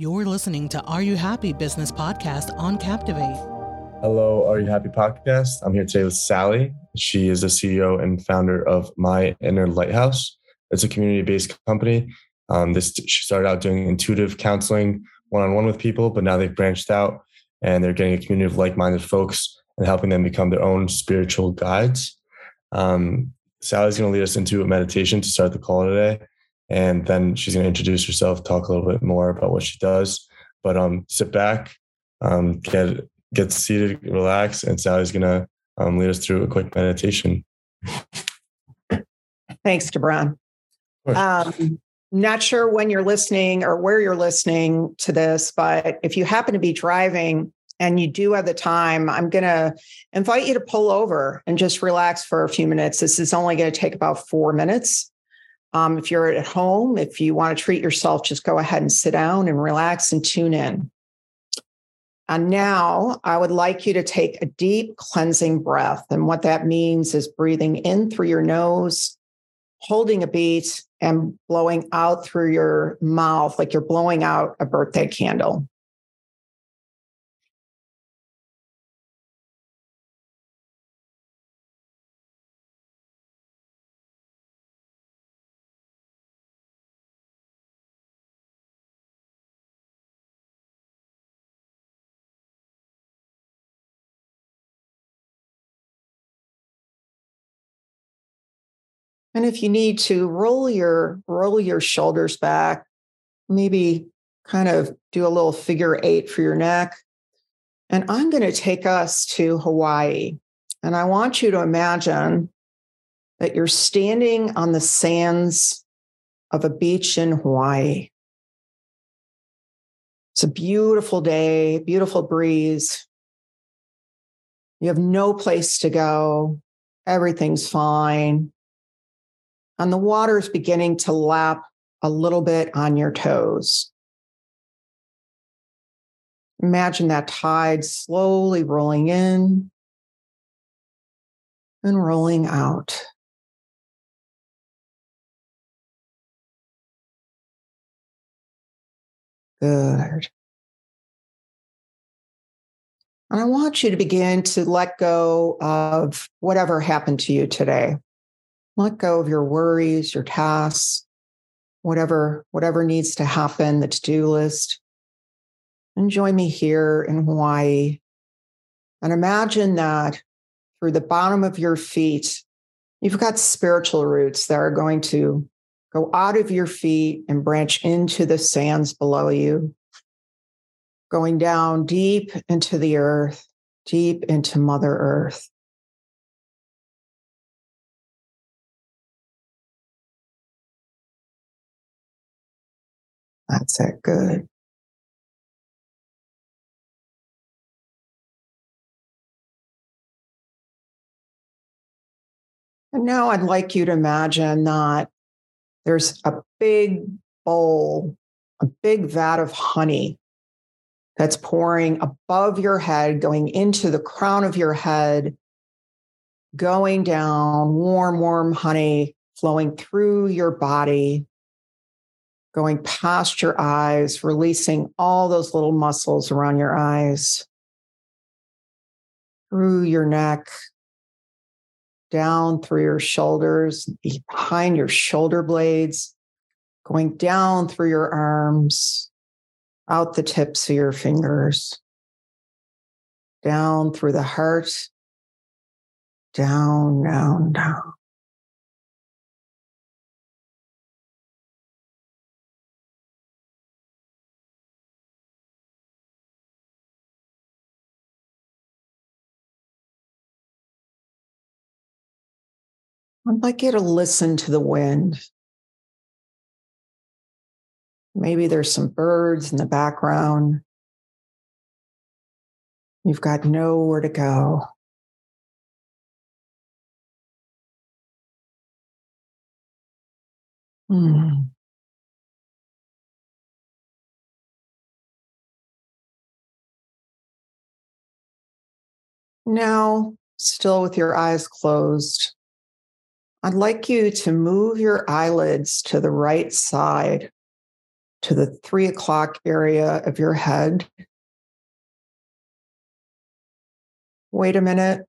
You're listening to Are You Happy Business Podcast on Captivate. Hello, Are You Happy Podcast. I'm here today with Sally. She is the CEO and founder of My Inner Lighthouse. It's a community based company. Um, this she started out doing intuitive counseling one on one with people, but now they've branched out and they're getting a community of like minded folks and helping them become their own spiritual guides. Um, Sally's going to lead us into a meditation to start the call today and then she's going to introduce herself, talk a little bit more about what she does. But um, sit back, um, get get seated, relax, and Sally's going to um, lead us through a quick meditation. Thanks, Gibran. Um, not sure when you're listening or where you're listening to this, but if you happen to be driving and you do have the time, I'm going to invite you to pull over and just relax for a few minutes. This is only going to take about four minutes. Um, if you're at home, if you want to treat yourself, just go ahead and sit down and relax and tune in. And now I would like you to take a deep cleansing breath. And what that means is breathing in through your nose, holding a beat, and blowing out through your mouth like you're blowing out a birthday candle. And if you need to roll your roll your shoulders back, maybe kind of do a little figure eight for your neck. And I'm going to take us to Hawaii. And I want you to imagine that you're standing on the sands of a beach in Hawaii. It's a beautiful day, beautiful breeze. You have no place to go. Everything's fine and the water is beginning to lap a little bit on your toes. Imagine that tide slowly rolling in and rolling out. Good. And I want you to begin to let go of whatever happened to you today let go of your worries, your tasks, whatever whatever needs to happen, the to-do list. And join me here in Hawaii. And imagine that through the bottom of your feet, you've got spiritual roots that are going to go out of your feet and branch into the sands below you, going down deep into the earth, deep into Mother Earth. That's it. Good. And now I'd like you to imagine that there's a big bowl, a big vat of honey that's pouring above your head, going into the crown of your head, going down, warm, warm honey flowing through your body, going past your eyes, releasing all those little muscles around your eyes, through your neck, down through your shoulders, behind your shoulder blades, going down through your arms, out the tips of your fingers, down through the heart, down, down, down. I'd like you to listen to the wind. Maybe there's some birds in the background. You've got nowhere to go. Hmm. Now, still with your eyes closed, I'd like you to move your eyelids to the right side. to the three o'clock area of your head. Wait a minute.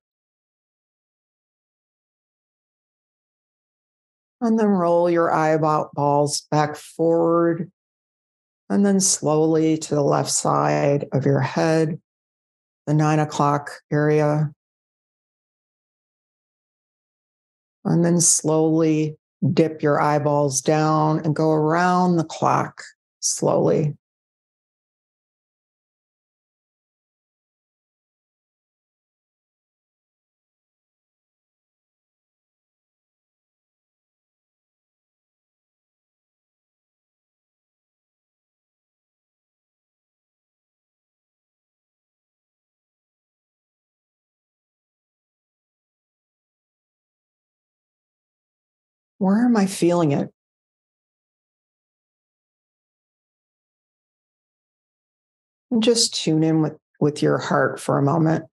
And then roll your eyeballs back forward. And then slowly to the left side of your head, the nine o'clock area. And then slowly dip your eyeballs down and go around the clock slowly. Where am I feeling it? And just tune in with, with your heart for a moment.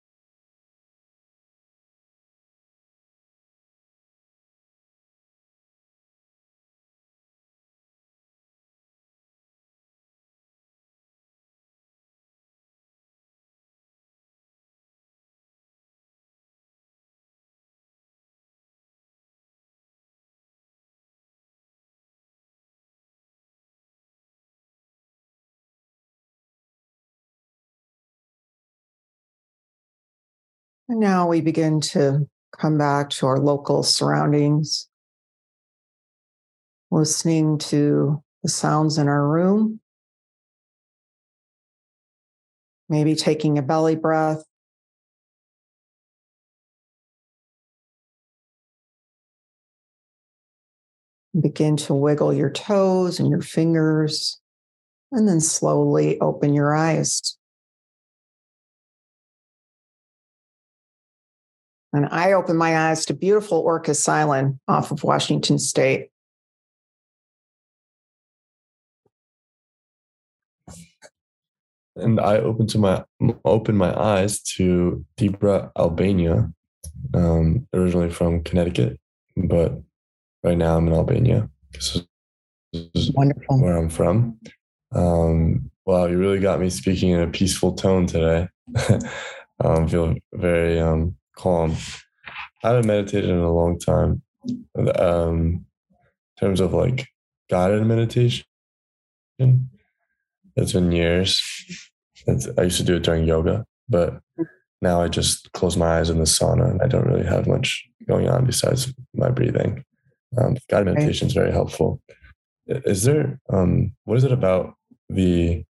Now we begin to come back to our local surroundings, listening to the sounds in our room, maybe taking a belly breath. Begin to wiggle your toes and your fingers, and then slowly open your eyes. And I opened my eyes to beautiful Orcas Island off of Washington State. And I opened to my opened my eyes to Debra, Albania, um, originally from Connecticut, but right now I'm in Albania. This is Wonderful. where I'm from. Um, wow, you really got me speaking in a peaceful tone today. um, feel very um, calm. I haven't meditated in a long time. Um, in terms of like guided meditation, it's been years. It's, I used to do it during yoga, but now I just close my eyes in the sauna and I don't really have much going on besides my breathing. Um, guided meditation is very helpful. Is there, um, what is it about the,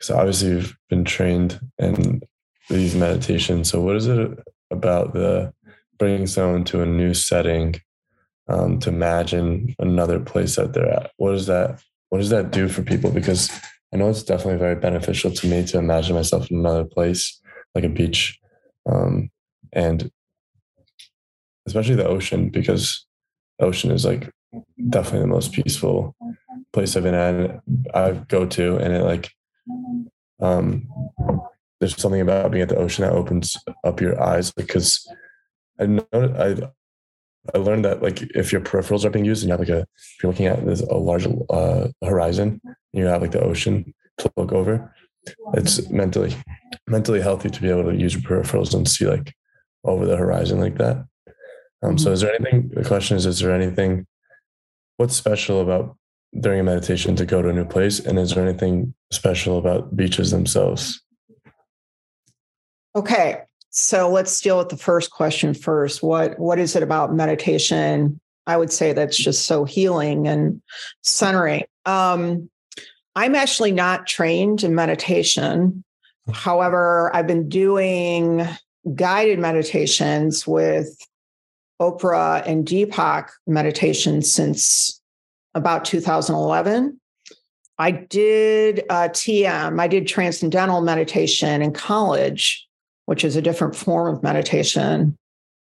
so obviously you've been trained in these meditations. So, what is it about the bringing someone to a new setting um, to imagine another place that they're at? What does that What does that do for people? Because I know it's definitely very beneficial to me to imagine myself in another place, like a beach, um, and especially the ocean, because ocean is like definitely the most peaceful place I've been at. I go to, and it like um there's something about being at the ocean that opens up your eyes because I know I I learned that like if your peripherals are being used and you have like a if you're looking at this a large uh, horizon and you have like the ocean to look over, it's mentally mentally healthy to be able to use your peripherals and see like over the horizon like that. Um, mm-hmm. So is there anything? The question is: Is there anything? What's special about during a meditation to go to a new place, and is there anything special about beaches themselves? Okay. So let's deal with the first question first. What what is it about meditation? I would say that's just so healing and centering. Um, I'm actually not trained in meditation. However, I've been doing guided meditations with Oprah and Deepak meditation since about 2011. I did uh, TM, I did transcendental meditation in college which is a different form of meditation.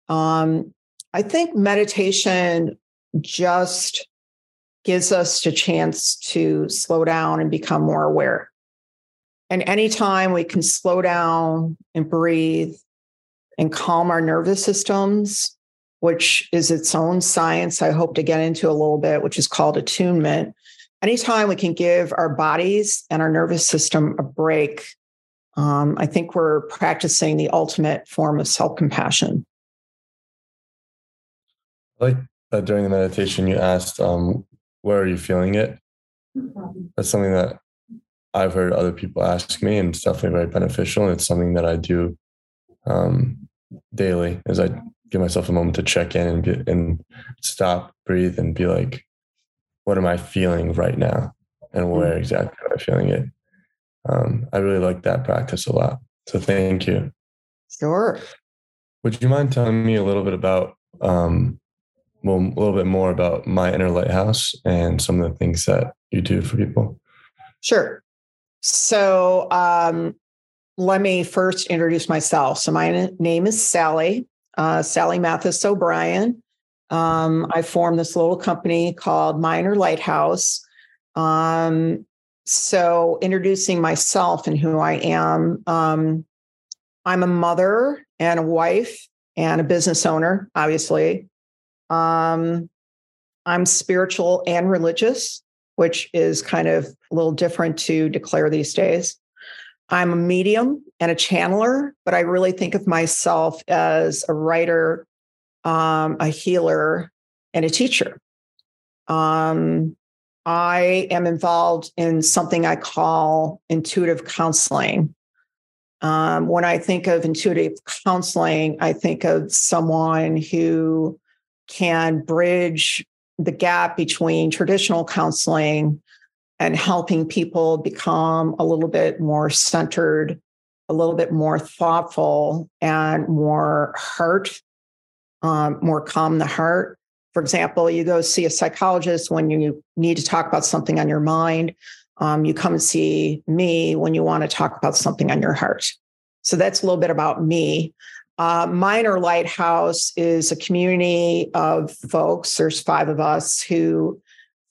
Um, I think meditation just gives us a chance to slow down and become more aware. And anytime we can slow down and breathe and calm our nervous systems, which is its own science, I hope to get into a little bit, which is called attunement. anytime we can give our bodies and our nervous system a break, um, I think we're practicing the ultimate form of self compassion. Like during the meditation, you asked, um, "Where are you feeling it?" That's something that I've heard other people ask me, and it's definitely very beneficial. It's something that I do um, daily, as I give myself a moment to check in and be, and stop, breathe, and be like, "What am I feeling right now?" and where exactly am I feeling it? Um, I really like that practice a lot. So thank you. Sure. Would you mind telling me a little bit about um, well, a little bit more about my inner lighthouse and some of the things that you do for people? Sure. So um, let me first introduce myself. So my name is Sally, uh, Sally Mathis O'Brien. Um, I formed this little company called My Inner Lighthouse. Um, so introducing myself and who I am, um, I'm a mother and a wife and a business owner, obviously. Um, I'm spiritual and religious, which is kind of a little different to declare these days. I'm a medium and a channeler, but I really think of myself as a writer, um, a healer, and a teacher. Um, I am involved in something I call intuitive counseling. Um, when I think of intuitive counseling, I think of someone who can bridge the gap between traditional counseling and helping people become a little bit more centered, a little bit more thoughtful, and more heart, um, more calm the heart. For example, you go see a psychologist when you need to talk about something on your mind. Um, you come and see me when you want to talk about something on your heart. So that's a little bit about me. Uh, My Inner Lighthouse is a community of folks. There's five of us who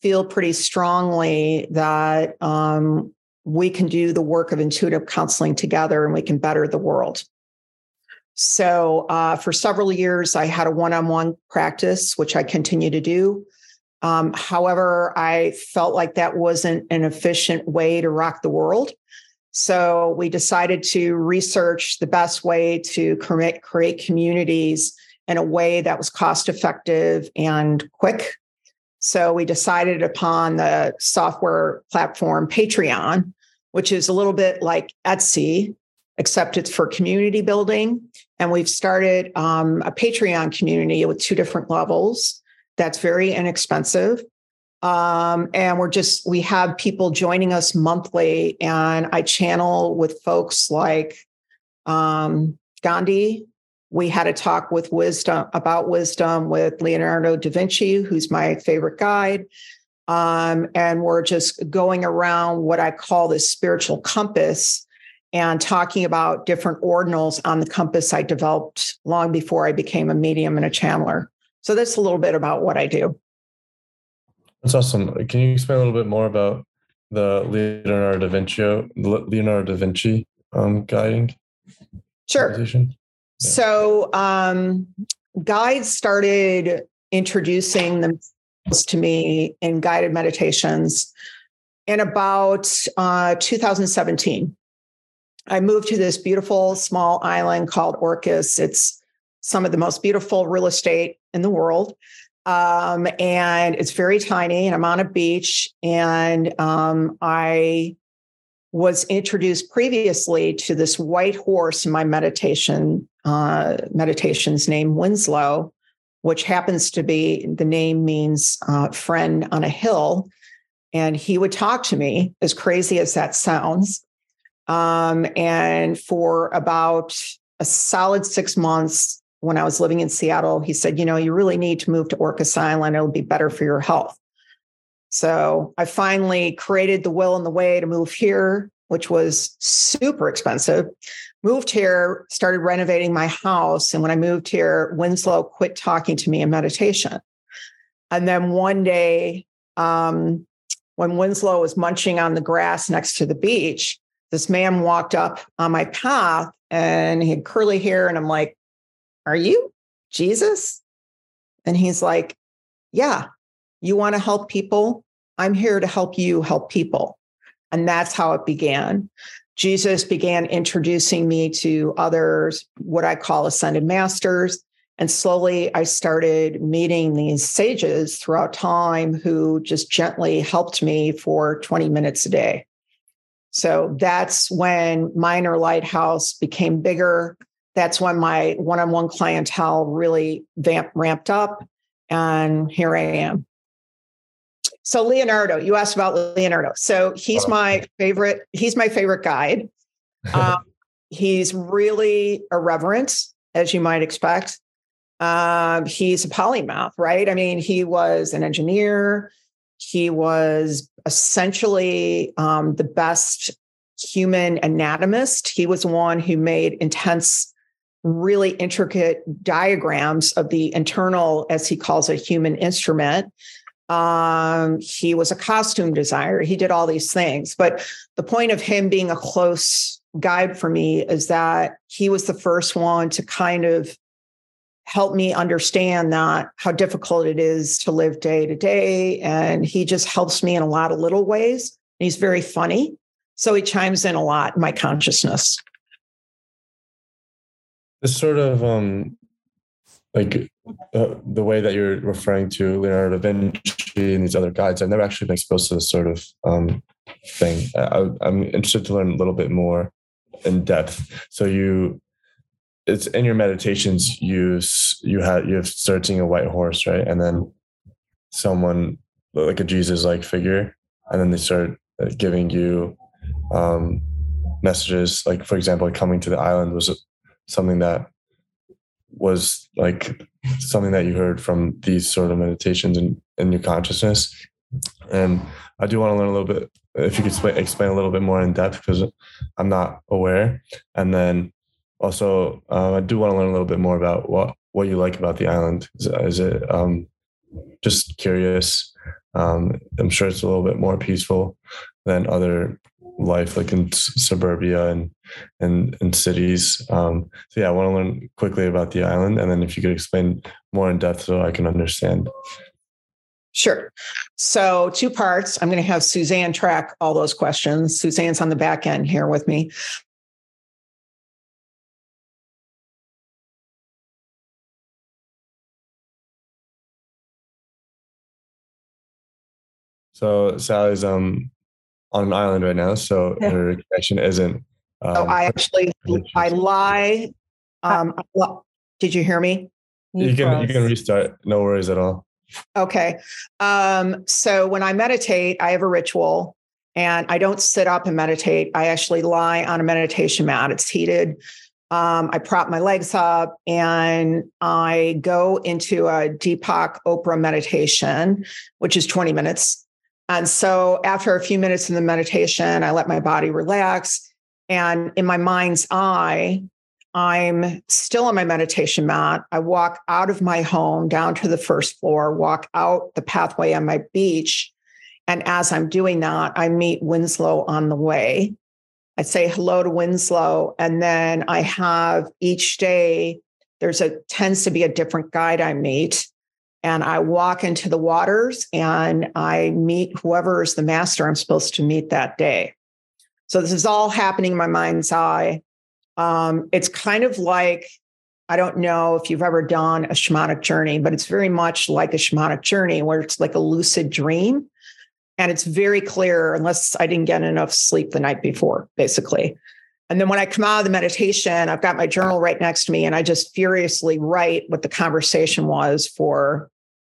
feel pretty strongly that um, we can do the work of intuitive counseling together and we can better the world. So, uh, for several years, I had a one on one practice, which I continue to do. Um, however, I felt like that wasn't an efficient way to rock the world. So we decided to research the best way to create, create communities in a way that was cost effective and quick. So we decided upon the software platform Patreon, which is a little bit like Etsy, except it's for community building. And we've started um, a Patreon community with two different levels. That's very inexpensive. Um, and we're just, we have people joining us monthly. And I channel with folks like um, Gandhi. We had a talk with wisdom about wisdom with Leonardo da Vinci, who's my favorite guide. Um, and we're just going around what I call the spiritual compass and talking about different ordinals on the compass I developed long before I became a medium and a channeler. So that's a little bit about what I do. That's awesome. Can you explain a little bit more about the Leonardo da Vinci, Leonardo da Vinci um, guiding? Sure. Yeah. So um, guides started introducing themselves to me in guided meditations in about uh, 2017. I moved to this beautiful small island called Orcas. It's some of the most beautiful real estate in the world. Um, and it's very tiny, and I'm on a beach. And um, I was introduced previously to this white horse in my meditation uh, meditations named Winslow, which happens to be the name means uh, friend on a hill. And he would talk to me, as crazy as that sounds. Um, and for about a solid six months, when I was living in Seattle, he said, you know, you really need to move to Orcas Island. It'll be better for your health. So I finally created the will and the way to move here, which was super expensive. Moved here, started renovating my house. And when I moved here, Winslow quit talking to me in meditation. And then one day, um, when Winslow was munching on the grass next to the beach, this man walked up on my path and he had curly hair. And I'm like, are you Jesus? And he's like, Yeah, you want to help people I'm here to help you help people. And that's how it began. Jesus began introducing me to others, what I call ascended masters. And slowly I started meeting these sages throughout time who just gently helped me for 20 minutes a day. So that's when my inner lighthouse became bigger. That's when my one on one clientele really vamp, ramped up. And here I am. So Leonardo, you asked about Leonardo. So he's oh. my favorite. He's my favorite guide. Um, he's really irreverent, as you might expect. Um, he's a polymath, right? I mean, he was an engineer. He was essentially um, the best human anatomist. He was one who made intense, really intricate diagrams of the internal, as he calls it, human instrument. Um, he was a costume designer. He did all these things. But the point of him being a close guide for me is that he was the first one to kind of help me understand that how difficult it is to live day to day. And he just helps me in a lot of little ways. And he's very funny. So he chimes in a lot in my consciousness. This sort of um like uh, the way that you're referring to Leonardo da Vinci and these other guides, I've never actually been exposed to this sort of um, thing. I, I'm interested to learn a little bit more in depth. So you it's in your meditations you you have you're searching a white horse right? And then someone like a jesus like figure and then they start giving you um, messages like for example coming to the island was something that was like something that you heard from these sort of meditations in, in your consciousness. And i do want to learn a little bit if you could explain a little bit more in depth because i'm not aware. And then also, uh, I do want to learn a little bit more about what what you like about the island. Is, is it um, just curious? Um, I'm sure it's a little bit more peaceful than other life, like in suburbia and and in cities. Um, so yeah, I want to learn quickly about the island, and then if you could explain more in depth so I can understand. Sure. So, two parts. I'm going to have Suzanne track all those questions. Suzanne's on the back end here with me. So Sally's um on an island right now, so yeah. her connection isn't. Um, oh, I actually I lie. Um, did you hear me? You can you can restart. No worries at all. Okay. Um, so when I meditate, I have a ritual and I don't sit up and meditate. I actually lie on a meditation mat. It's heated. Um, I prop my legs up and I go into a Deepak Chopra meditation, which is 20 minutes. And so after a few minutes in the meditation, I let my body relax. And in my mind's eye, I'm still on my meditation mat. I walk out of my home down to the first floor, walk out the pathway on my beach. And as I'm doing that, I meet Winslow on the way. I say hello to Winslow. And then I have each day, there's a tends to be a different guide I meet and I walk into the waters and I meet whoever is the master I'm supposed to meet that day. So this is all happening in my mind's eye. Um, it's kind of like I don't know if you've ever done a shamanic journey, but it's very much like a shamanic journey where it's like a lucid dream. And it's very clear, unless I didn't get enough sleep the night before, basically. And then when I come out of the meditation, I've got my journal right next to me and I just furiously write what the conversation was for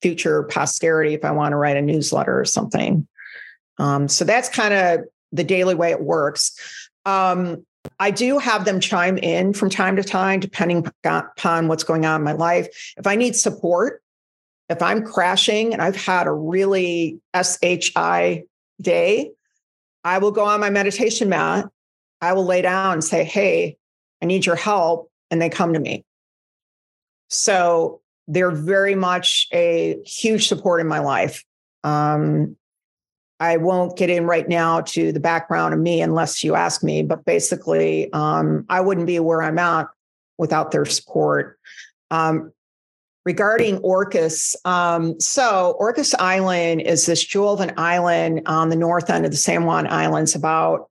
future posterity if I want to write a newsletter or something. Um, so that's kind of the daily way it works. Um, I do have them chime in from time to time, depending upon what's going on in my life. If I need support, if I'm crashing and I've had a really SHI day, I will go on my meditation mat I will lay down and say, Hey, I need your help. And they come to me. So they're very much a huge support in my life. Um, I won't get in right now to the background of me unless you ask me, but basically, um, I wouldn't be where I'm at without their support. Um, regarding Orcas, um, so Orcas Island is this jewel of an island on the north end of the San Juan Islands, about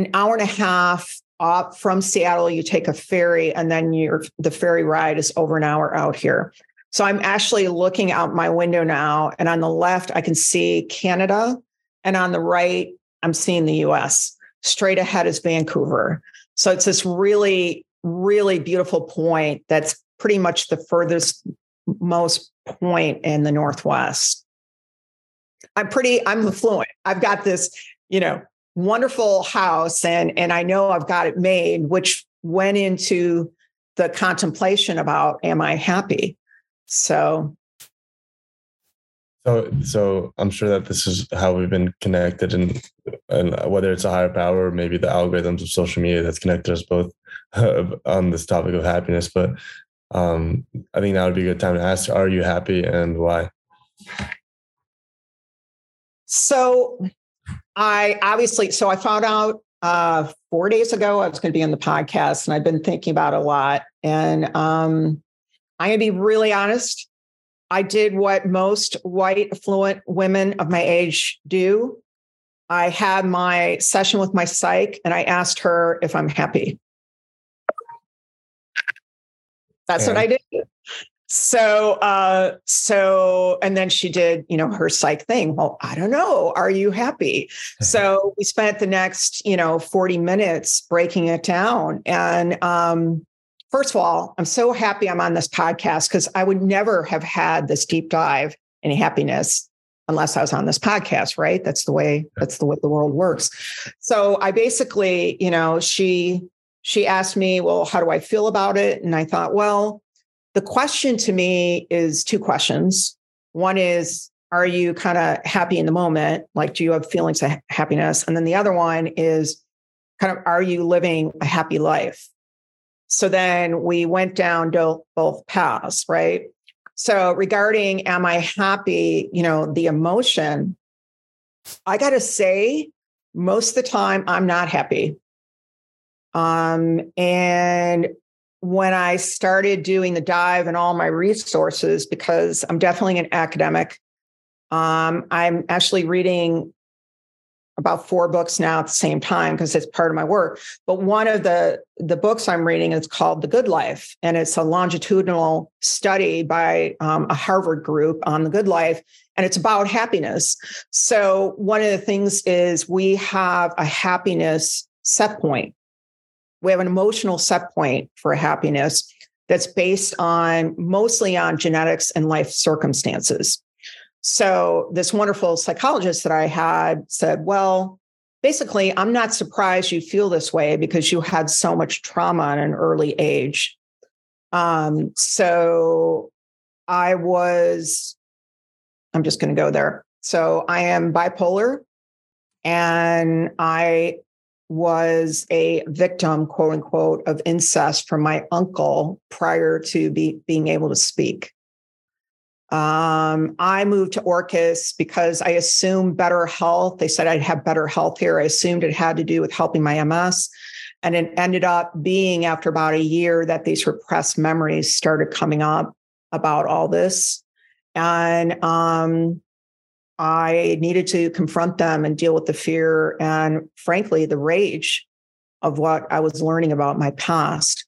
an hour and a half up from Seattle. You take a ferry, and then your the ferry ride is over an hour out here. So I'm actually looking out my window now, and on the left I can see Canada, and on the right I'm seeing the U.S. Straight ahead is Vancouver. So it's this really, really beautiful point that's pretty much the furthest most point in the Northwest. I'm pretty, I'm fluent. I've got this, you know, wonderful house and and I know I've got it made, which went into the contemplation about am I happy? So so so I'm sure that this is how we've been connected and and whether it's a higher power or maybe the algorithms of social media that's connected us both on this topic of happiness. But um, I think that would be a good time to ask, are you happy and why? So I obviously, so I found out uh, four days ago I was going to be on the podcast and I've been thinking about it a lot. And um, I'm going to be really honest. I did what most white, affluent women of my age do. I had my session with my psych and I asked her if I'm happy. That's what I did. So, uh, so, and then she did, you know, her psych thing. Well, I don't know. Are you happy? so we spent the next, you know, 40 minutes breaking it down. And, um, first of all, I'm so happy I'm on this podcast because I would never have had this deep dive in happiness unless I was on this podcast, right? That's the way, that's the way the world works. So I basically, you know, she she asked me, Well, how do I feel about it? And I thought, Well, the question to me is two questions. One is, Are you kind of happy in the moment? Like, do you have feelings of happiness? And then the other one is, kind of, Are you living a happy life? So then we went down both paths, right? So regarding, Am I happy? You know, the emotion, I got to say, most of the time, I'm not happy. Um, and when I started doing the dive and all my resources, because I'm definitely an academic, um, I'm actually reading about four books now at the same time because it's part of my work. But one of the the books I'm reading is called The Good Life, and it's a longitudinal study by um, a Harvard group on the good life, and it's about happiness. So one of the things is we have a happiness set point we have an emotional set point for happiness that's based on mostly on genetics and life circumstances. So, this wonderful psychologist that I had said, Well, basically, I'm not surprised you feel this way because you had so much trauma at an early age. Um, so, I was, I'm just going to go there. So, I am bipolar and I was a victim, quote unquote, of incest from my uncle prior to be, being able to speak. Um, I moved to Orcas because I assumed better health. They said I'd have better health here. I assumed it had to do with helping my MS. And it ended up being after about a year that these repressed memories started coming up about all this. And um, I needed to confront them and deal with the fear and, frankly, the rage of what I was learning about my past.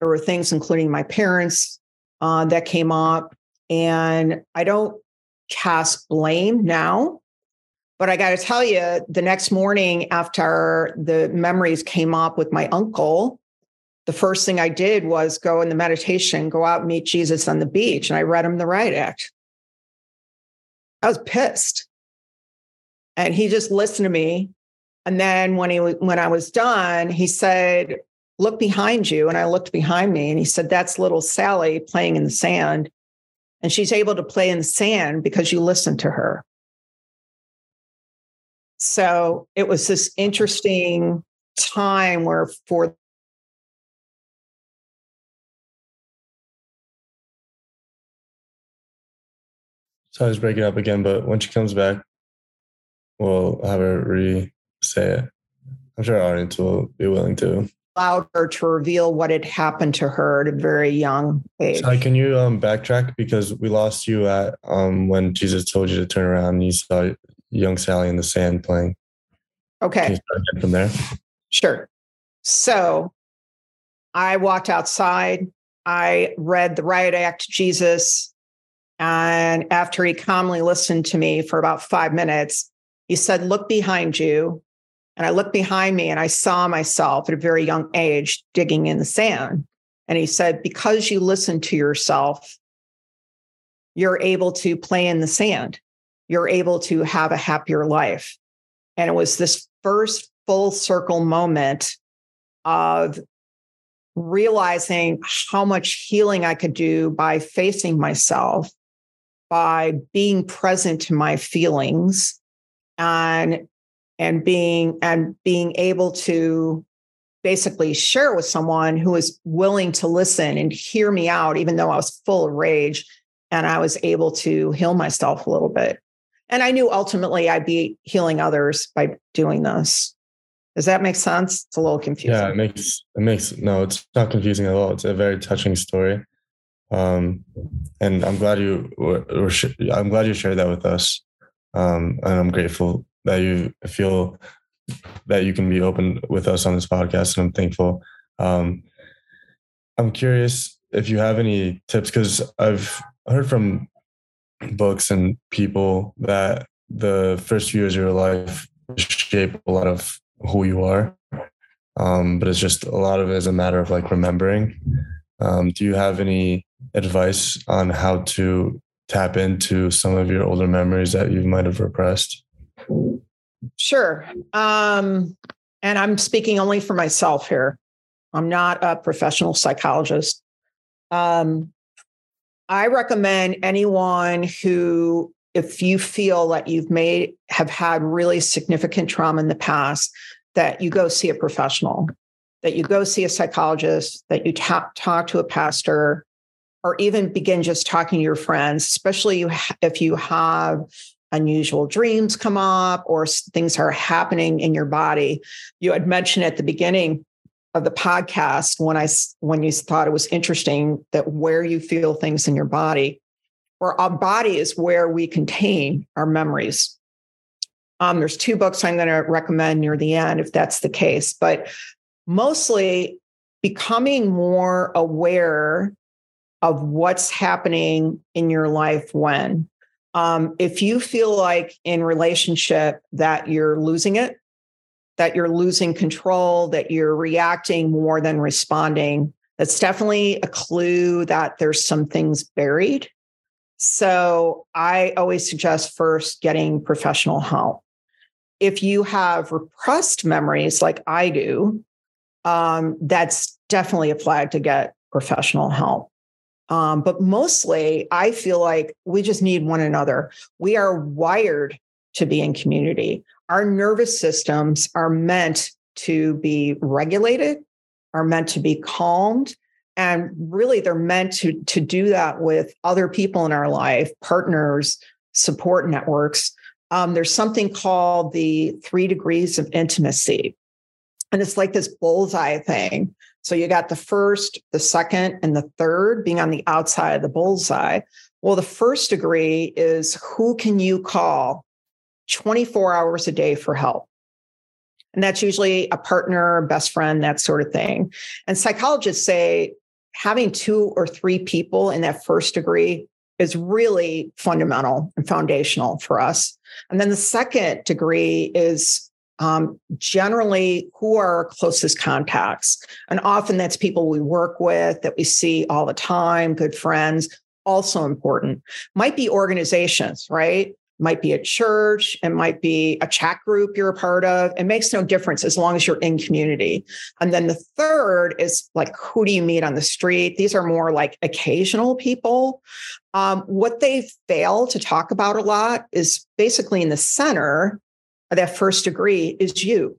There were things, including my parents, uh, that came up. And I don't cast blame now, but I got to tell you, the next morning after the memories came up with my uncle, the first thing I did was go in the meditation, go out and meet Jesus on the beach. And I read him the Riot Act. I was pissed. And he just listened to me. And then when he when I was done, he said, "Look behind you." And I looked behind me and he said, "That's little Sally playing in the sand." And she's able to play in the sand because you listened to her. So it was this interesting time where for So I was breaking up again, but when she comes back, we'll have her re say it. I'm sure our audience will be willing to allowed her to reveal what had happened to her at a very young age. Sorry, can you um, backtrack because we lost you at um, when Jesus told you to turn around and you saw young Sally in the sand playing. Okay. from there. Sure. So I walked outside. I read the Riot Act Jesus. And after he calmly listened to me for about five minutes, he said, Look behind you. And I looked behind me and I saw myself at a very young age digging in the sand. And he said, Because you listen to yourself, you're able to play in the sand. You're able to have a happier life. And it was this first full circle moment of realizing how much healing I could do by facing myself, by being present to my feelings and and being and being able to basically share with someone who was willing to listen and hear me out even though I was full of rage and I was able to heal myself a little bit. And I knew ultimately I'd be healing others by doing this. Does that make sense? It's a little confusing. Yeah, it makes it makes no, it's not confusing at all. It's a very touching story, um, and I'm glad you were, I'm glad you shared that with us, um, and I'm grateful that you feel that you can be open with us on this podcast, and I'm thankful. Um, I'm curious if you have any tips because I've heard from books and people that the first few years of your life shape a lot of who you are. Um, but it's just a lot of it is a matter of like remembering. Um, do you have any advice on how to tap into some of your older memories that you might have repressed? Sure. Um, and I'm speaking only for myself here. I'm not a professional psychologist. Um, I recommend anyone who if you feel that you've made have had really significant trauma in the past that you go see a professional that you go see a psychologist that you talk, talk to a pastor or even begin just talking to your friends especially if you have unusual dreams come up or things are happening in your body you had mentioned at the beginning of the podcast when i when you thought it was interesting that where you feel things in your body where our body is where we contain our memories. Um, there's two books I'm going to recommend near the end if that's the case, but mostly becoming more aware of what's happening in your life when. Um, if you feel like in relationship that you're losing it, that you're losing control, that you're reacting more than responding, that's definitely a clue that there's some things buried so I always suggest first getting professional help. If you have repressed memories like I do, um, that's definitely a flag to get professional help. Um, but mostly, I feel like we just need one another. We are wired to be in community. Our nervous systems are meant to be regulated, are meant to be calmed, and really they're meant to to do that with other people in our life partners support networks um, there's something called the three degrees of intimacy and it's like this bullseye thing so you got the first the second and the third being on the outside of the bullseye well the first degree is who can you call 24 hours a day for help and that's usually a partner, best friend, that sort of thing. And psychologists say having two or three people in that first degree is really fundamental and foundational for us. And then the second degree is um, generally who are our closest contacts. And often that's people we work with, that we see all the time, good friends, also important. Might be organizations, right? might be a church, it might be a chat group you're a part of. It makes no difference as long as you're in community. And then the third is like, who do you meet on the street? These are more like occasional people. Um, what they fail to talk about a lot is basically in the center that first degree is you.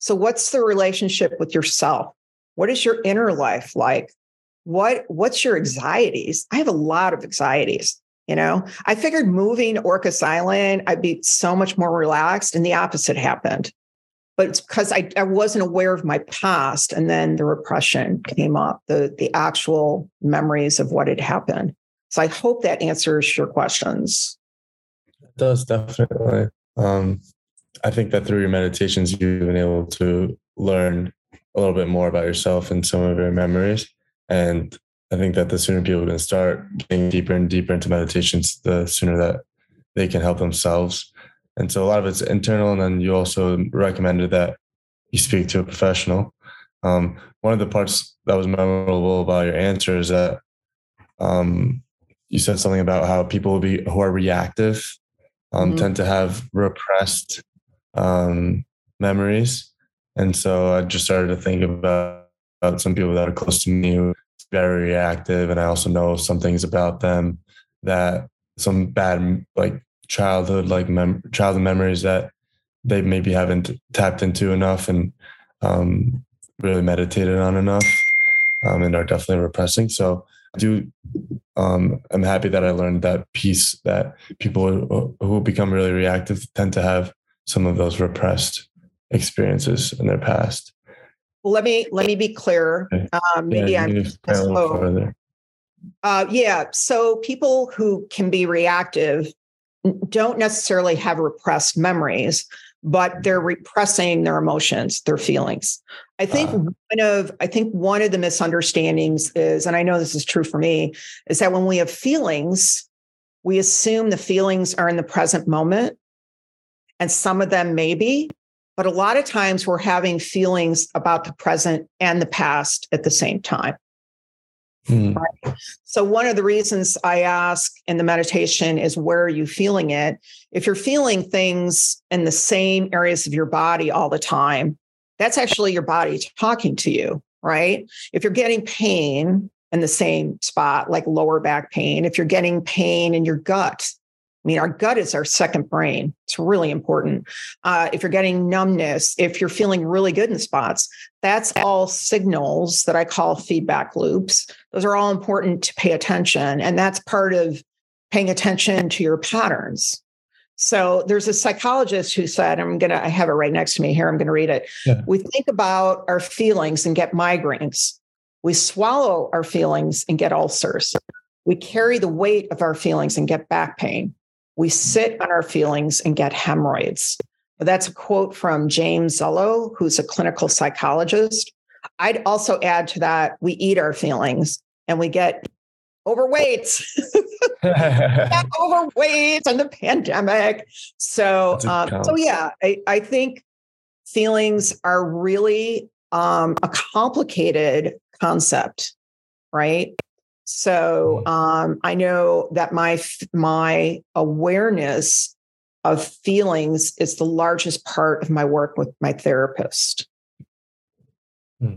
So, what's the relationship with yourself? What is your inner life like? What, what's your anxieties? I have a lot of anxieties. You know, I figured moving Orcas Island, I'd be so much more relaxed, and the opposite happened. but it's because I, I wasn't aware of my past. And then the repression came up, the, the actual memories of what had happened. So I hope that answers your questions. It does definitely. Um, I think that through your meditations, you've been able to learn a little bit more about yourself and some of your memories. And I think that the sooner people can start getting deeper and deeper into meditations, the sooner that they can help themselves and so a lot of it's internal. And then you also recommended that you speak to a professional. Um, one of the parts that was memorable about your answer is that um, you said something about how people will be who are reactive um, mm-hmm. tend to have repressed um, memories. And so I just started to think about, about some people that are close to me who are very reactive. And I also know some things about them that some bad like childhood like mem- childhood memories that they maybe haven't tapped into enough and um, really meditated on enough um, and are definitely repressing. So I do um, I'm happy that I learned that piece that people who become really reactive tend to have some of those repressed experiences in their past. Well, let me let me be clear. Okay. Um, maybe yeah, I'm so, uh, yeah. So people who can be reactive don't necessarily have repressed memories, but they're repressing their emotions, their feelings. I think uh, one of I think one of the misunderstandings is, and I know this is true for me, is that when we have feelings, we assume the feelings are in the present moment, and some of them maybe, but a lot of times we're having feelings about the present and the past at the same time. Mm. Right? So, one of the reasons I ask in the meditation is where are you feeling it? If you're feeling things in the same areas of your body all the time, that's actually your body talking to you, right? If you're getting pain in the same spot, like lower back pain, if you're getting pain in your gut, I mean, our gut is our second brain. It's really important. Uh, if you're getting numbness, if you're feeling really good in spots, that's all signals that I call feedback loops. Those are all important to pay attention. And that's part of paying attention to your patterns. So there's a psychologist who said, I'm going to, I have it right next to me here. I'm going to read it. Yeah. We think about our feelings and get migraines. We swallow our feelings and get ulcers. We carry the weight of our feelings and get back pain we sit on our feelings and get hemorrhoids. That's a quote from James Zello, who's a clinical psychologist. I'd also add to that we eat our feelings and we get overweight. overweight and the pandemic. So, um, so yeah, I, I think feelings are really um, a complicated concept, right? So mm. um, I know that my my awareness of feelings is the largest part of my work with my therapist. Hmm.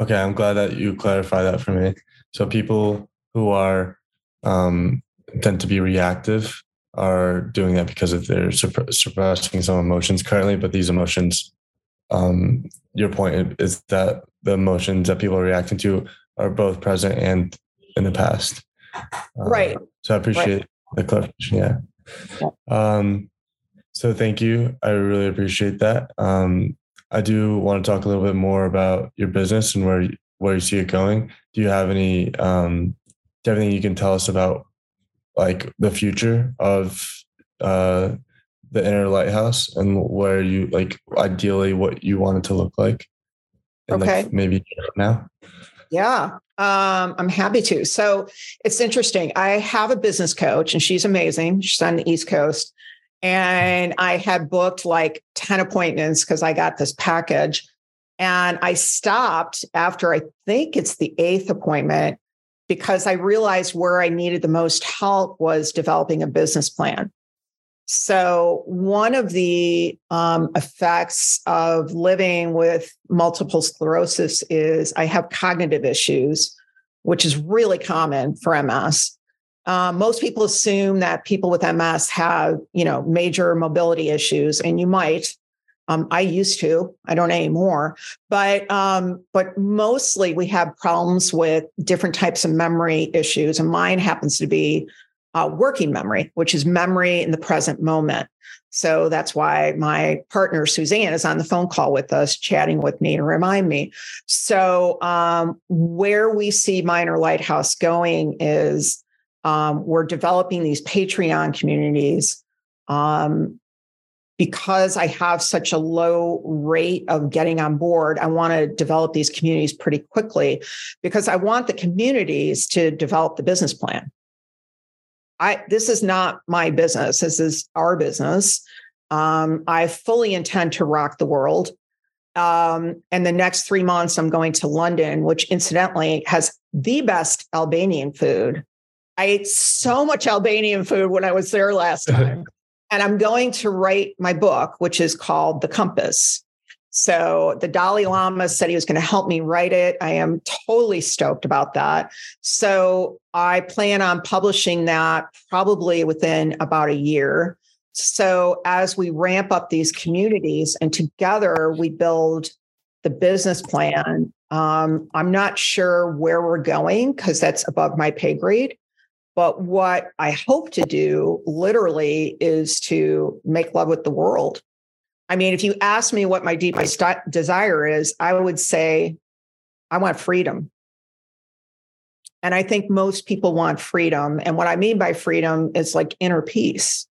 Okay, I'm glad that you clarify that for me. So people who are um, tend to be reactive are doing that because of their suppressing some emotions currently, but these emotions, um, your point is that the emotions that people are reacting to are both present and in the past. Right. Uh, so I appreciate right. the clarification. Yeah. Um, so thank you. I really appreciate that. Um, I do want to talk a little bit more about your business and where where you see it going. Do you have any um, do you have anything you can tell us about like the future of uh, the inner lighthouse and where you like ideally what you want it to look like? And okay. Like maybe now. Yeah, um, I'm happy to. So it's interesting. I have a business coach, and she's amazing. She's on the East Coast. And I had booked like 10 appointments because I got this package. And I stopped after I think it's the eighth appointment because I realized where I needed the most help was developing a business plan. So, one of the um, effects of living with multiple sclerosis is I have cognitive issues, which is really common for MS. Um, most people assume that people with MS have, you know, major mobility issues, and you might. Um, I used to. I don't anymore. But um, but mostly we have problems with different types of memory issues, and mine happens to be uh, working memory, which is memory in the present moment. So that's why my partner Suzanne is on the phone call with us, chatting with me to remind me. So um, where we see My Inner Lighthouse going is um, we're developing these Patreon communities. Um, because I have such a low rate of getting on board, I want to develop these communities pretty quickly because I want the communities to develop the business plan. I this is not my business. This is our business. Um, I fully intend to rock the world. Um, and the next three months, I'm going to London, which incidentally has the best Albanian food. I ate so much Albanian food when I was there last time. and I'm going to write my book, which is called The Compass. So the Dalai Lama said he was going to help me write it. I am totally stoked about that. So I plan on publishing that probably within about a year. So as we ramp up these communities and together we build the business plan, um, I'm not sure where we're going because that's above my pay grade. But what I hope to do literally is to make love with the world I mean, if you ask me what my deepest desire is, I would say I want freedom. And I think most people want freedom. And what I mean by freedom is like inner peace.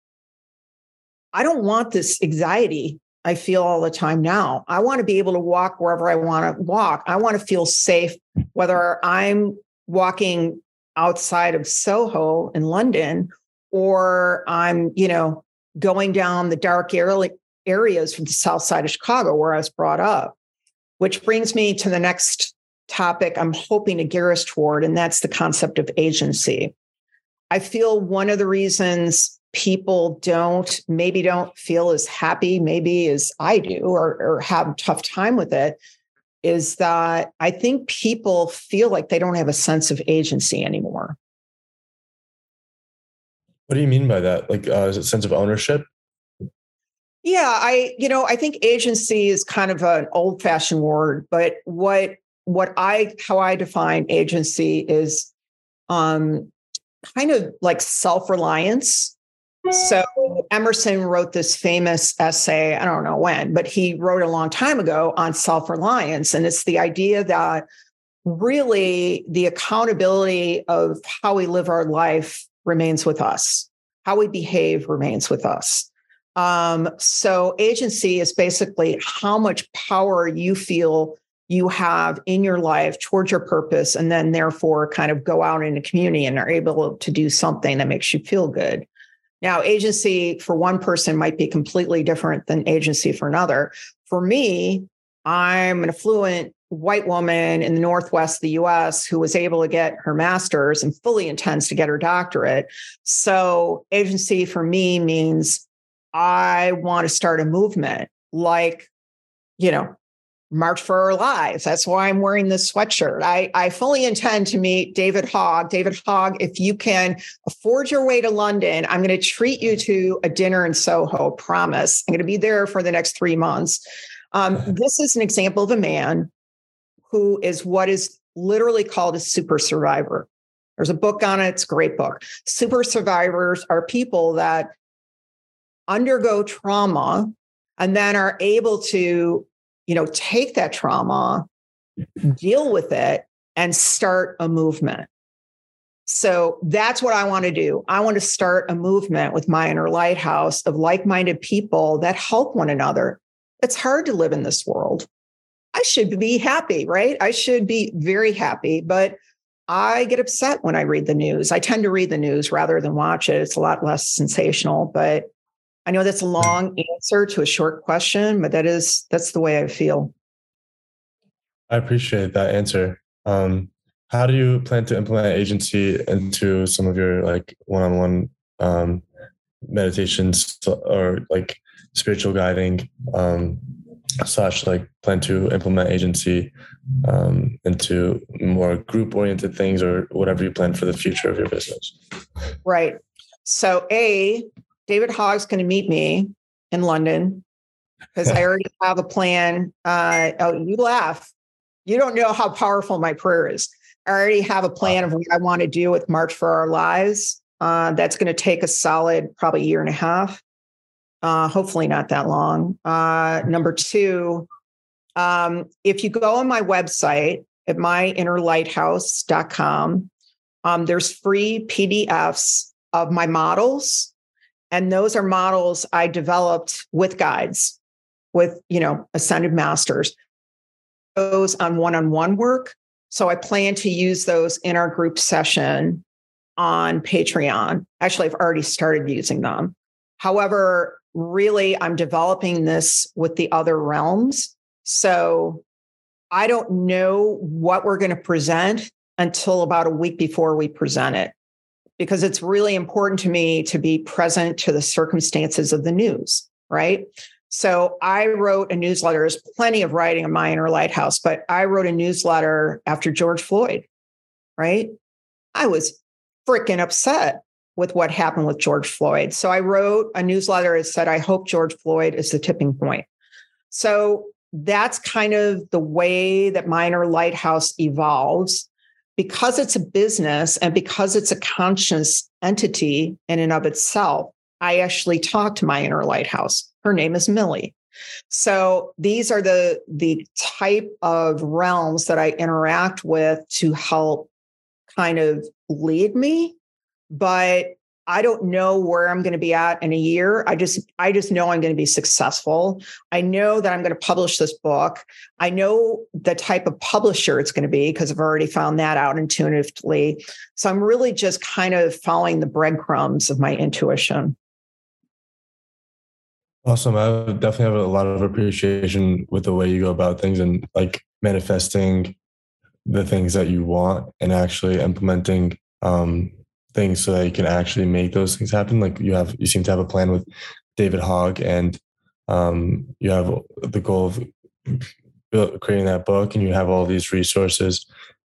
I don't want this anxiety I feel all the time now. I want to be able to walk wherever I want to walk. I want to feel safe, whether I'm walking outside of Soho in London or I'm, you know, going down the dark alley, areas from the south side of Chicago where I was brought up, which brings me to the next topic I'm hoping to gear us toward, and that's the concept of agency. I feel one of the reasons people don't, maybe don't feel as happy, maybe as I do, or, or have tough time with it, is that I think people feel like they don't have a sense of agency anymore. What do you mean by that? Like, uh, is it sense of ownership? Yeah, I you know, I think agency is kind of an old-fashioned word, but what what I how I define agency is um kind of like self-reliance. So Emerson wrote this famous essay, I don't know when, but he wrote a long time ago on self-reliance and it's the idea that really the accountability of how we live our life remains with us. How we behave remains with us. Um, so, agency is basically how much power you feel you have in your life towards your purpose, and then therefore kind of go out in the community and are able to do something that makes you feel good. Now, agency for one person might be completely different than agency for another. For me, I'm an affluent white woman in the Northwest of the US who was able to get her master's and fully intends to get her doctorate. So, agency for me means I want to start a movement like, you know, March for Our Lives. That's why I'm wearing this sweatshirt. I, I fully intend to meet David Hogg. David Hogg, if you can afford your way to London, I'm going to treat you to a dinner in Soho, promise. I'm going to be there for the next three months. Um, this is an example of a man who is what is literally called a super survivor. There's a book on it, it's a great book. Super survivors are people that undergo trauma and then are able to you know take that trauma deal with it and start a movement. So that's what i want to do. I want to start a movement with my inner lighthouse of like-minded people that help one another. It's hard to live in this world. I should be happy right? I should be very happy but I get upset when I read the news. I tend to read the news rather than watch it. It's a lot less sensational, but I know that's a long answer to a short question, but that is that's the way I feel. I appreciate that answer. Um, how do you plan to implement agency into some of your like one-on-one um, meditations or like spiritual guiding um, slash like plan to implement agency um, into more group oriented things or whatever you plan for the future of your business right so a David Hogg's going to meet me in London because I already have a plan. Uh, oh, you laugh. You don't know how powerful my prayer is. I already have a plan of what I want to do with March for Our Lives. Uh, that's going to take a solid probably year and a half. Uh, hopefully not that long. Uh, number two, um, if you go on my website at myinnerlighthouse.com, um, there's free PDFs of my models. And those are models I developed with guides, with, you know, ascended masters. Those on one-on-one work. So I plan to use those in our group session on Patreon. Actually, I've already started using them. However, really, I'm developing this with the other realms. So I don't know what we're going to present until about a week before we present it, because it's really important to me to be present to the circumstances of the news, right? So I wrote a newsletter. There's plenty of writing in my lighthouse, but I wrote a newsletter after George Floyd, right? I was freaking upset with what happened with George Floyd. So I wrote a newsletter that said, I hope George Floyd is the tipping point. So that's kind of the way that my inner lighthouse evolves because it's a business and because it's a conscious entity in and of itself. I actually talk to my inner lighthouse. Her name is Millie. So these are the the type of realms that I interact with to help kind of lead me, but I don't know where I'm going to be at in a year. I just I just know I'm going to be successful. I know that I'm going to publish this book. I know the type of publisher it's going to be because I've already found that out intuitively. So I'm really just kind of following the breadcrumbs of my intuition. Awesome. I definitely have a lot of appreciation with the way you go about things and like manifesting the things that you want and actually implementing um, things so that you can actually make those things happen. Like you have, you seem to have a plan with David Hogg, and um, you have the goal of creating that book, and you have all these resources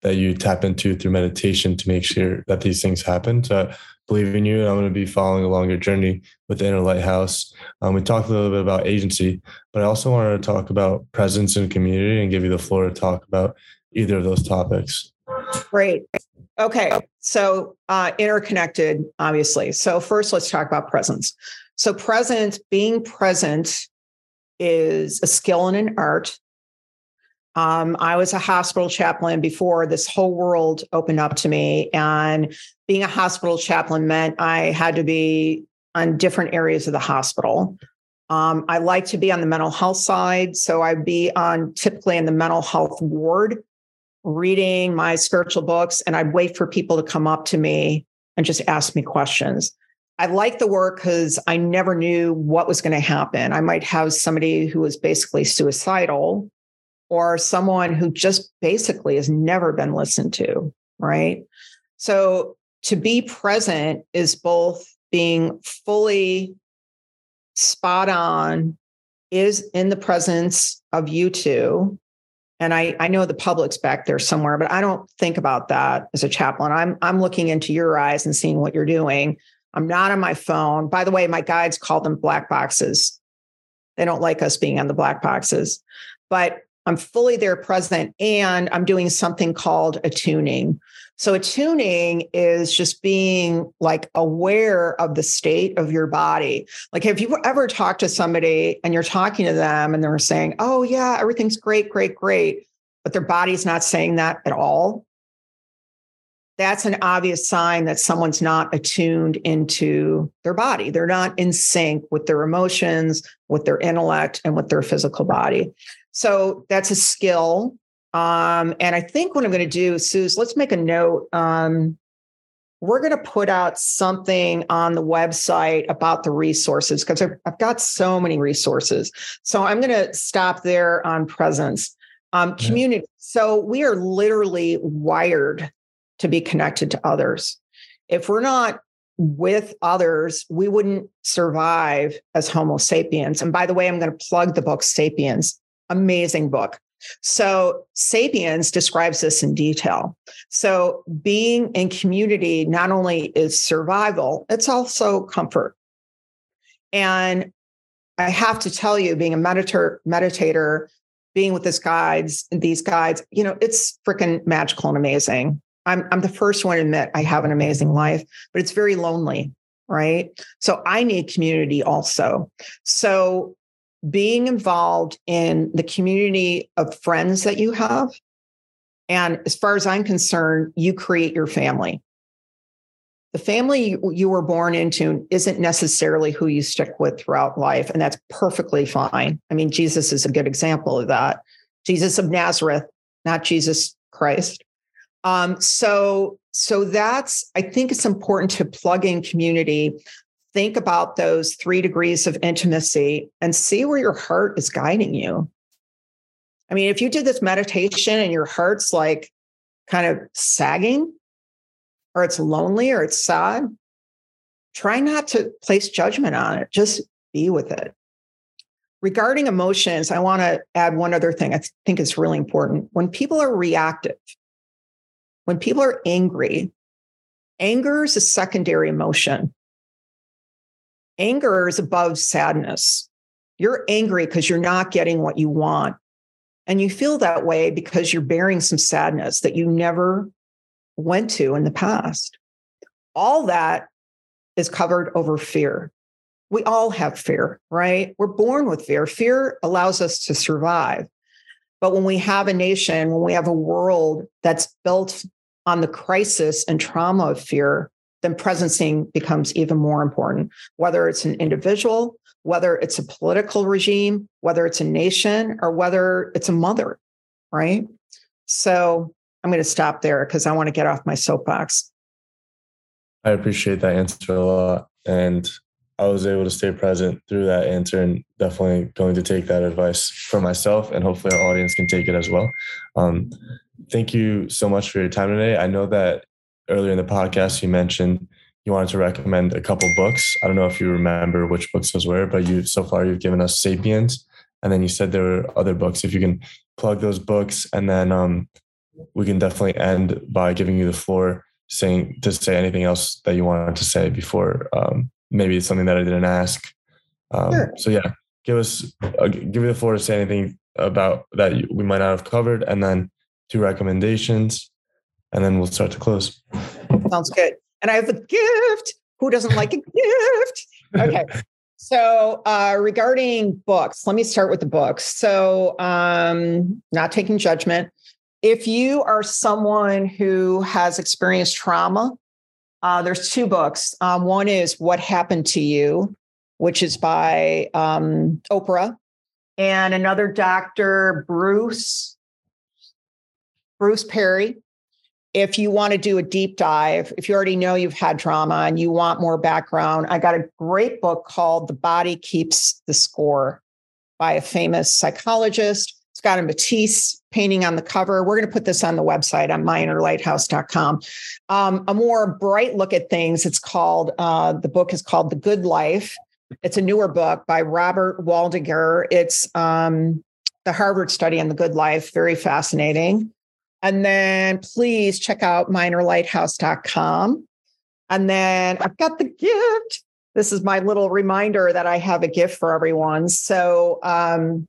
that you tap into through meditation to make sure that these things happen. So I believe in you, and I'm going to be following along your journey with Inner Lighthouse. Um, we talked a little bit about agency, but I also wanted to talk about presence and community and give you the floor to talk about either of those topics. Great. Okay. So, uh, interconnected, obviously. So, first, let's talk about presence. So, present, being present is a skill and an art. Um, I was a hospital chaplain before this whole world opened up to me. And being a hospital chaplain meant I had to be on different areas of the hospital. Um, I like to be on the mental health side. So I'd be on typically in the mental health ward reading my spiritual books and I'd wait for people to come up to me and just ask me questions. I like the work because I never knew what was going to happen. I might have somebody who was basically suicidal or someone who just basically has never been listened to, right? So to be present is both being fully spot on, is in the presence of you two, and I, I know the public's back there somewhere, but I don't think about that as a chaplain. I'm I'm looking into your eyes and seeing what you're doing. I'm not on my phone. By the way, my guides call them black boxes. They don't like us being on the black boxes, but I'm fully there present and I'm doing something called attuning. So attuning is just being like aware of the state of your body. Like, have you ever talked to somebody and you're talking to them and they're saying, Oh, yeah, everything's great, great, great, but their body's not saying that at all? That's an obvious sign that someone's not attuned into their body. They're not in sync with their emotions, with their intellect, and with their physical body. So that's a skill um, and I think what I'm going to do, Suze, let's make a note. Um, we're going to put out something on the website about the resources because I've, I've, got so many resources. So I'm going to stop there on presence. Um, community. Yeah. So we are literally wired to be connected to others. If we're not with others, we wouldn't survive as Homo sapiens. And by the way, I'm going to plug the book Sapiens. Amazing book. So, Sapiens describes this in detail. So, being in community not only is survival, it's also comfort. And I have to tell you, being a meditator, meditator, being with this guides, these guides, you know, it's freaking magical and amazing. I'm, I'm the first one to admit I have an amazing life, but it's very lonely, right? So I need community also. So being involved in the community of friends that you have. And as far as I'm concerned, you create your family. The family you were born into isn't necessarily who you stick with throughout life. And that's perfectly fine. I mean, Jesus is a good example of that. Jesus of Nazareth, not Jesus Christ. Um, so, so that's, I think it's important to plug in community, think about those three degrees of intimacy and see where your heart is guiding you. I mean, if you did this meditation and your heart's like kind of sagging, or it's lonely, or it's sad, try not to place judgment on it. Just be with it. Regarding emotions, I want to add one other thing I think is really important. When people are reactive, when people are angry, anger is a secondary emotion. Anger is above sadness. You're angry because you're not getting what you want. And you feel that way because you're bearing some sadness that you never went to in the past. All that is covered over fear. We all have fear, right? We're born with fear. Fear allows us to survive. But when we have a nation, when we have a world that's built on the crisis and trauma of fear, then presencing becomes even more important, whether it's an individual, whether it's a political regime, whether it's a nation, or whether it's a mother, right? So I'm going to stop there because I want to get off my soapbox. I appreciate that answer a lot. And I was able to stay present through that answer and definitely going to take that advice for myself and hopefully our audience can take it as well. Um, thank you so much for your time today. I know that earlier in the podcast you mentioned you wanted to recommend a couple books. I don't know if you remember which books those were, but you so far you've given us Sapiens, and then you said there were other books. If you can plug those books, and then um, we can definitely end by giving you the floor, saying to say anything else that you wanted to say before um, maybe it's something that I didn't ask. Um, sure. So yeah, give us uh, give me the floor to say anything about that we might not have covered, and then two recommendations, and then we'll start to close. Sounds good. And I have a gift. Who doesn't like a gift? Okay. So, uh, regarding books, let me start with the books. So, um, not taking judgment. If you are someone who has experienced trauma, uh, there's two books. Um, one is What Happened to You, which is by um, Oprah, and another doctor, Bruce Bruce Perry. If you want to do a deep dive, if you already know you've had trauma and you want more background, I got a great book called The Body Keeps the Score by a famous psychologist. It's got a Matisse painting on the cover. We're going to put this on the website on myinnerlighthouse.com. Um, a more bright look at things. It's called, uh, the book is called The Good Life. It's a newer book by Robert Waldinger. It's um, the Harvard study on the good life, very fascinating. And then please check out myinnerlighthouse.com. And then I've got the gift. This is my little reminder that I have a gift for everyone. So um,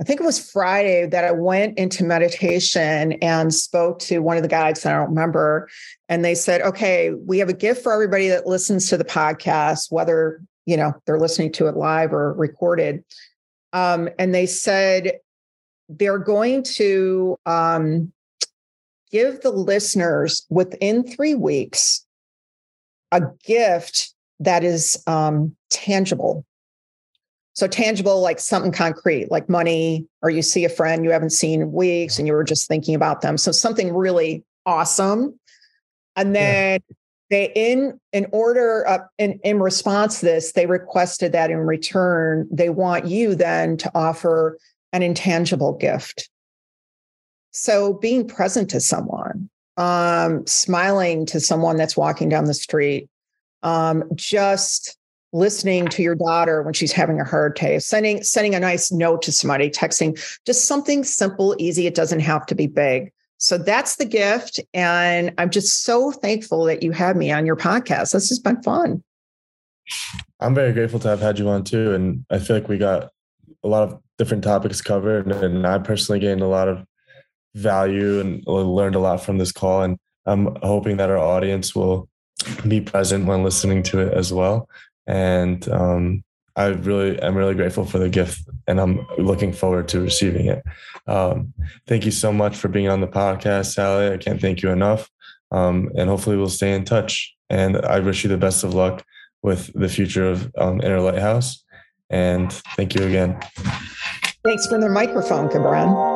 I think it was Friday that I went into meditation and spoke to one of the guides, I don't remember. And they said, okay, we have a gift for everybody that listens to the podcast, whether you know they're listening to it live or recorded. Um, and they said they're going to um, give the listeners within three weeks a gift that is um, tangible. So, tangible, like something concrete, like money, or you see a friend you haven't seen in weeks and you were just thinking about them. So, something really awesome. And then yeah. they, in in order, uh, in, in response to this, they requested that in return, they want you then to offer an intangible gift. So being present to someone, um, smiling to someone that's walking down the street, um, just listening to your daughter when she's having a hard day, sending sending a nice note to somebody, texting, just something simple, easy. It doesn't have to be big. So that's the gift. And I'm just so thankful that you had me on your podcast. This has been fun. I'm very grateful to have had you on too. And I feel like we got a lot of different topics covered. And I personally gained a lot of value and learned a lot from this call. And I'm hoping that our audience will be present when listening to it as well. And um, I really am really grateful for the gift and I'm looking forward to receiving it. Um, thank you so much for being on the podcast, Sally. I can't thank you enough. Um, and hopefully we'll stay in touch. And I wish you the best of luck with the future of um, Inner Lighthouse. And thank you again. Thanks for the microphone, Cabran.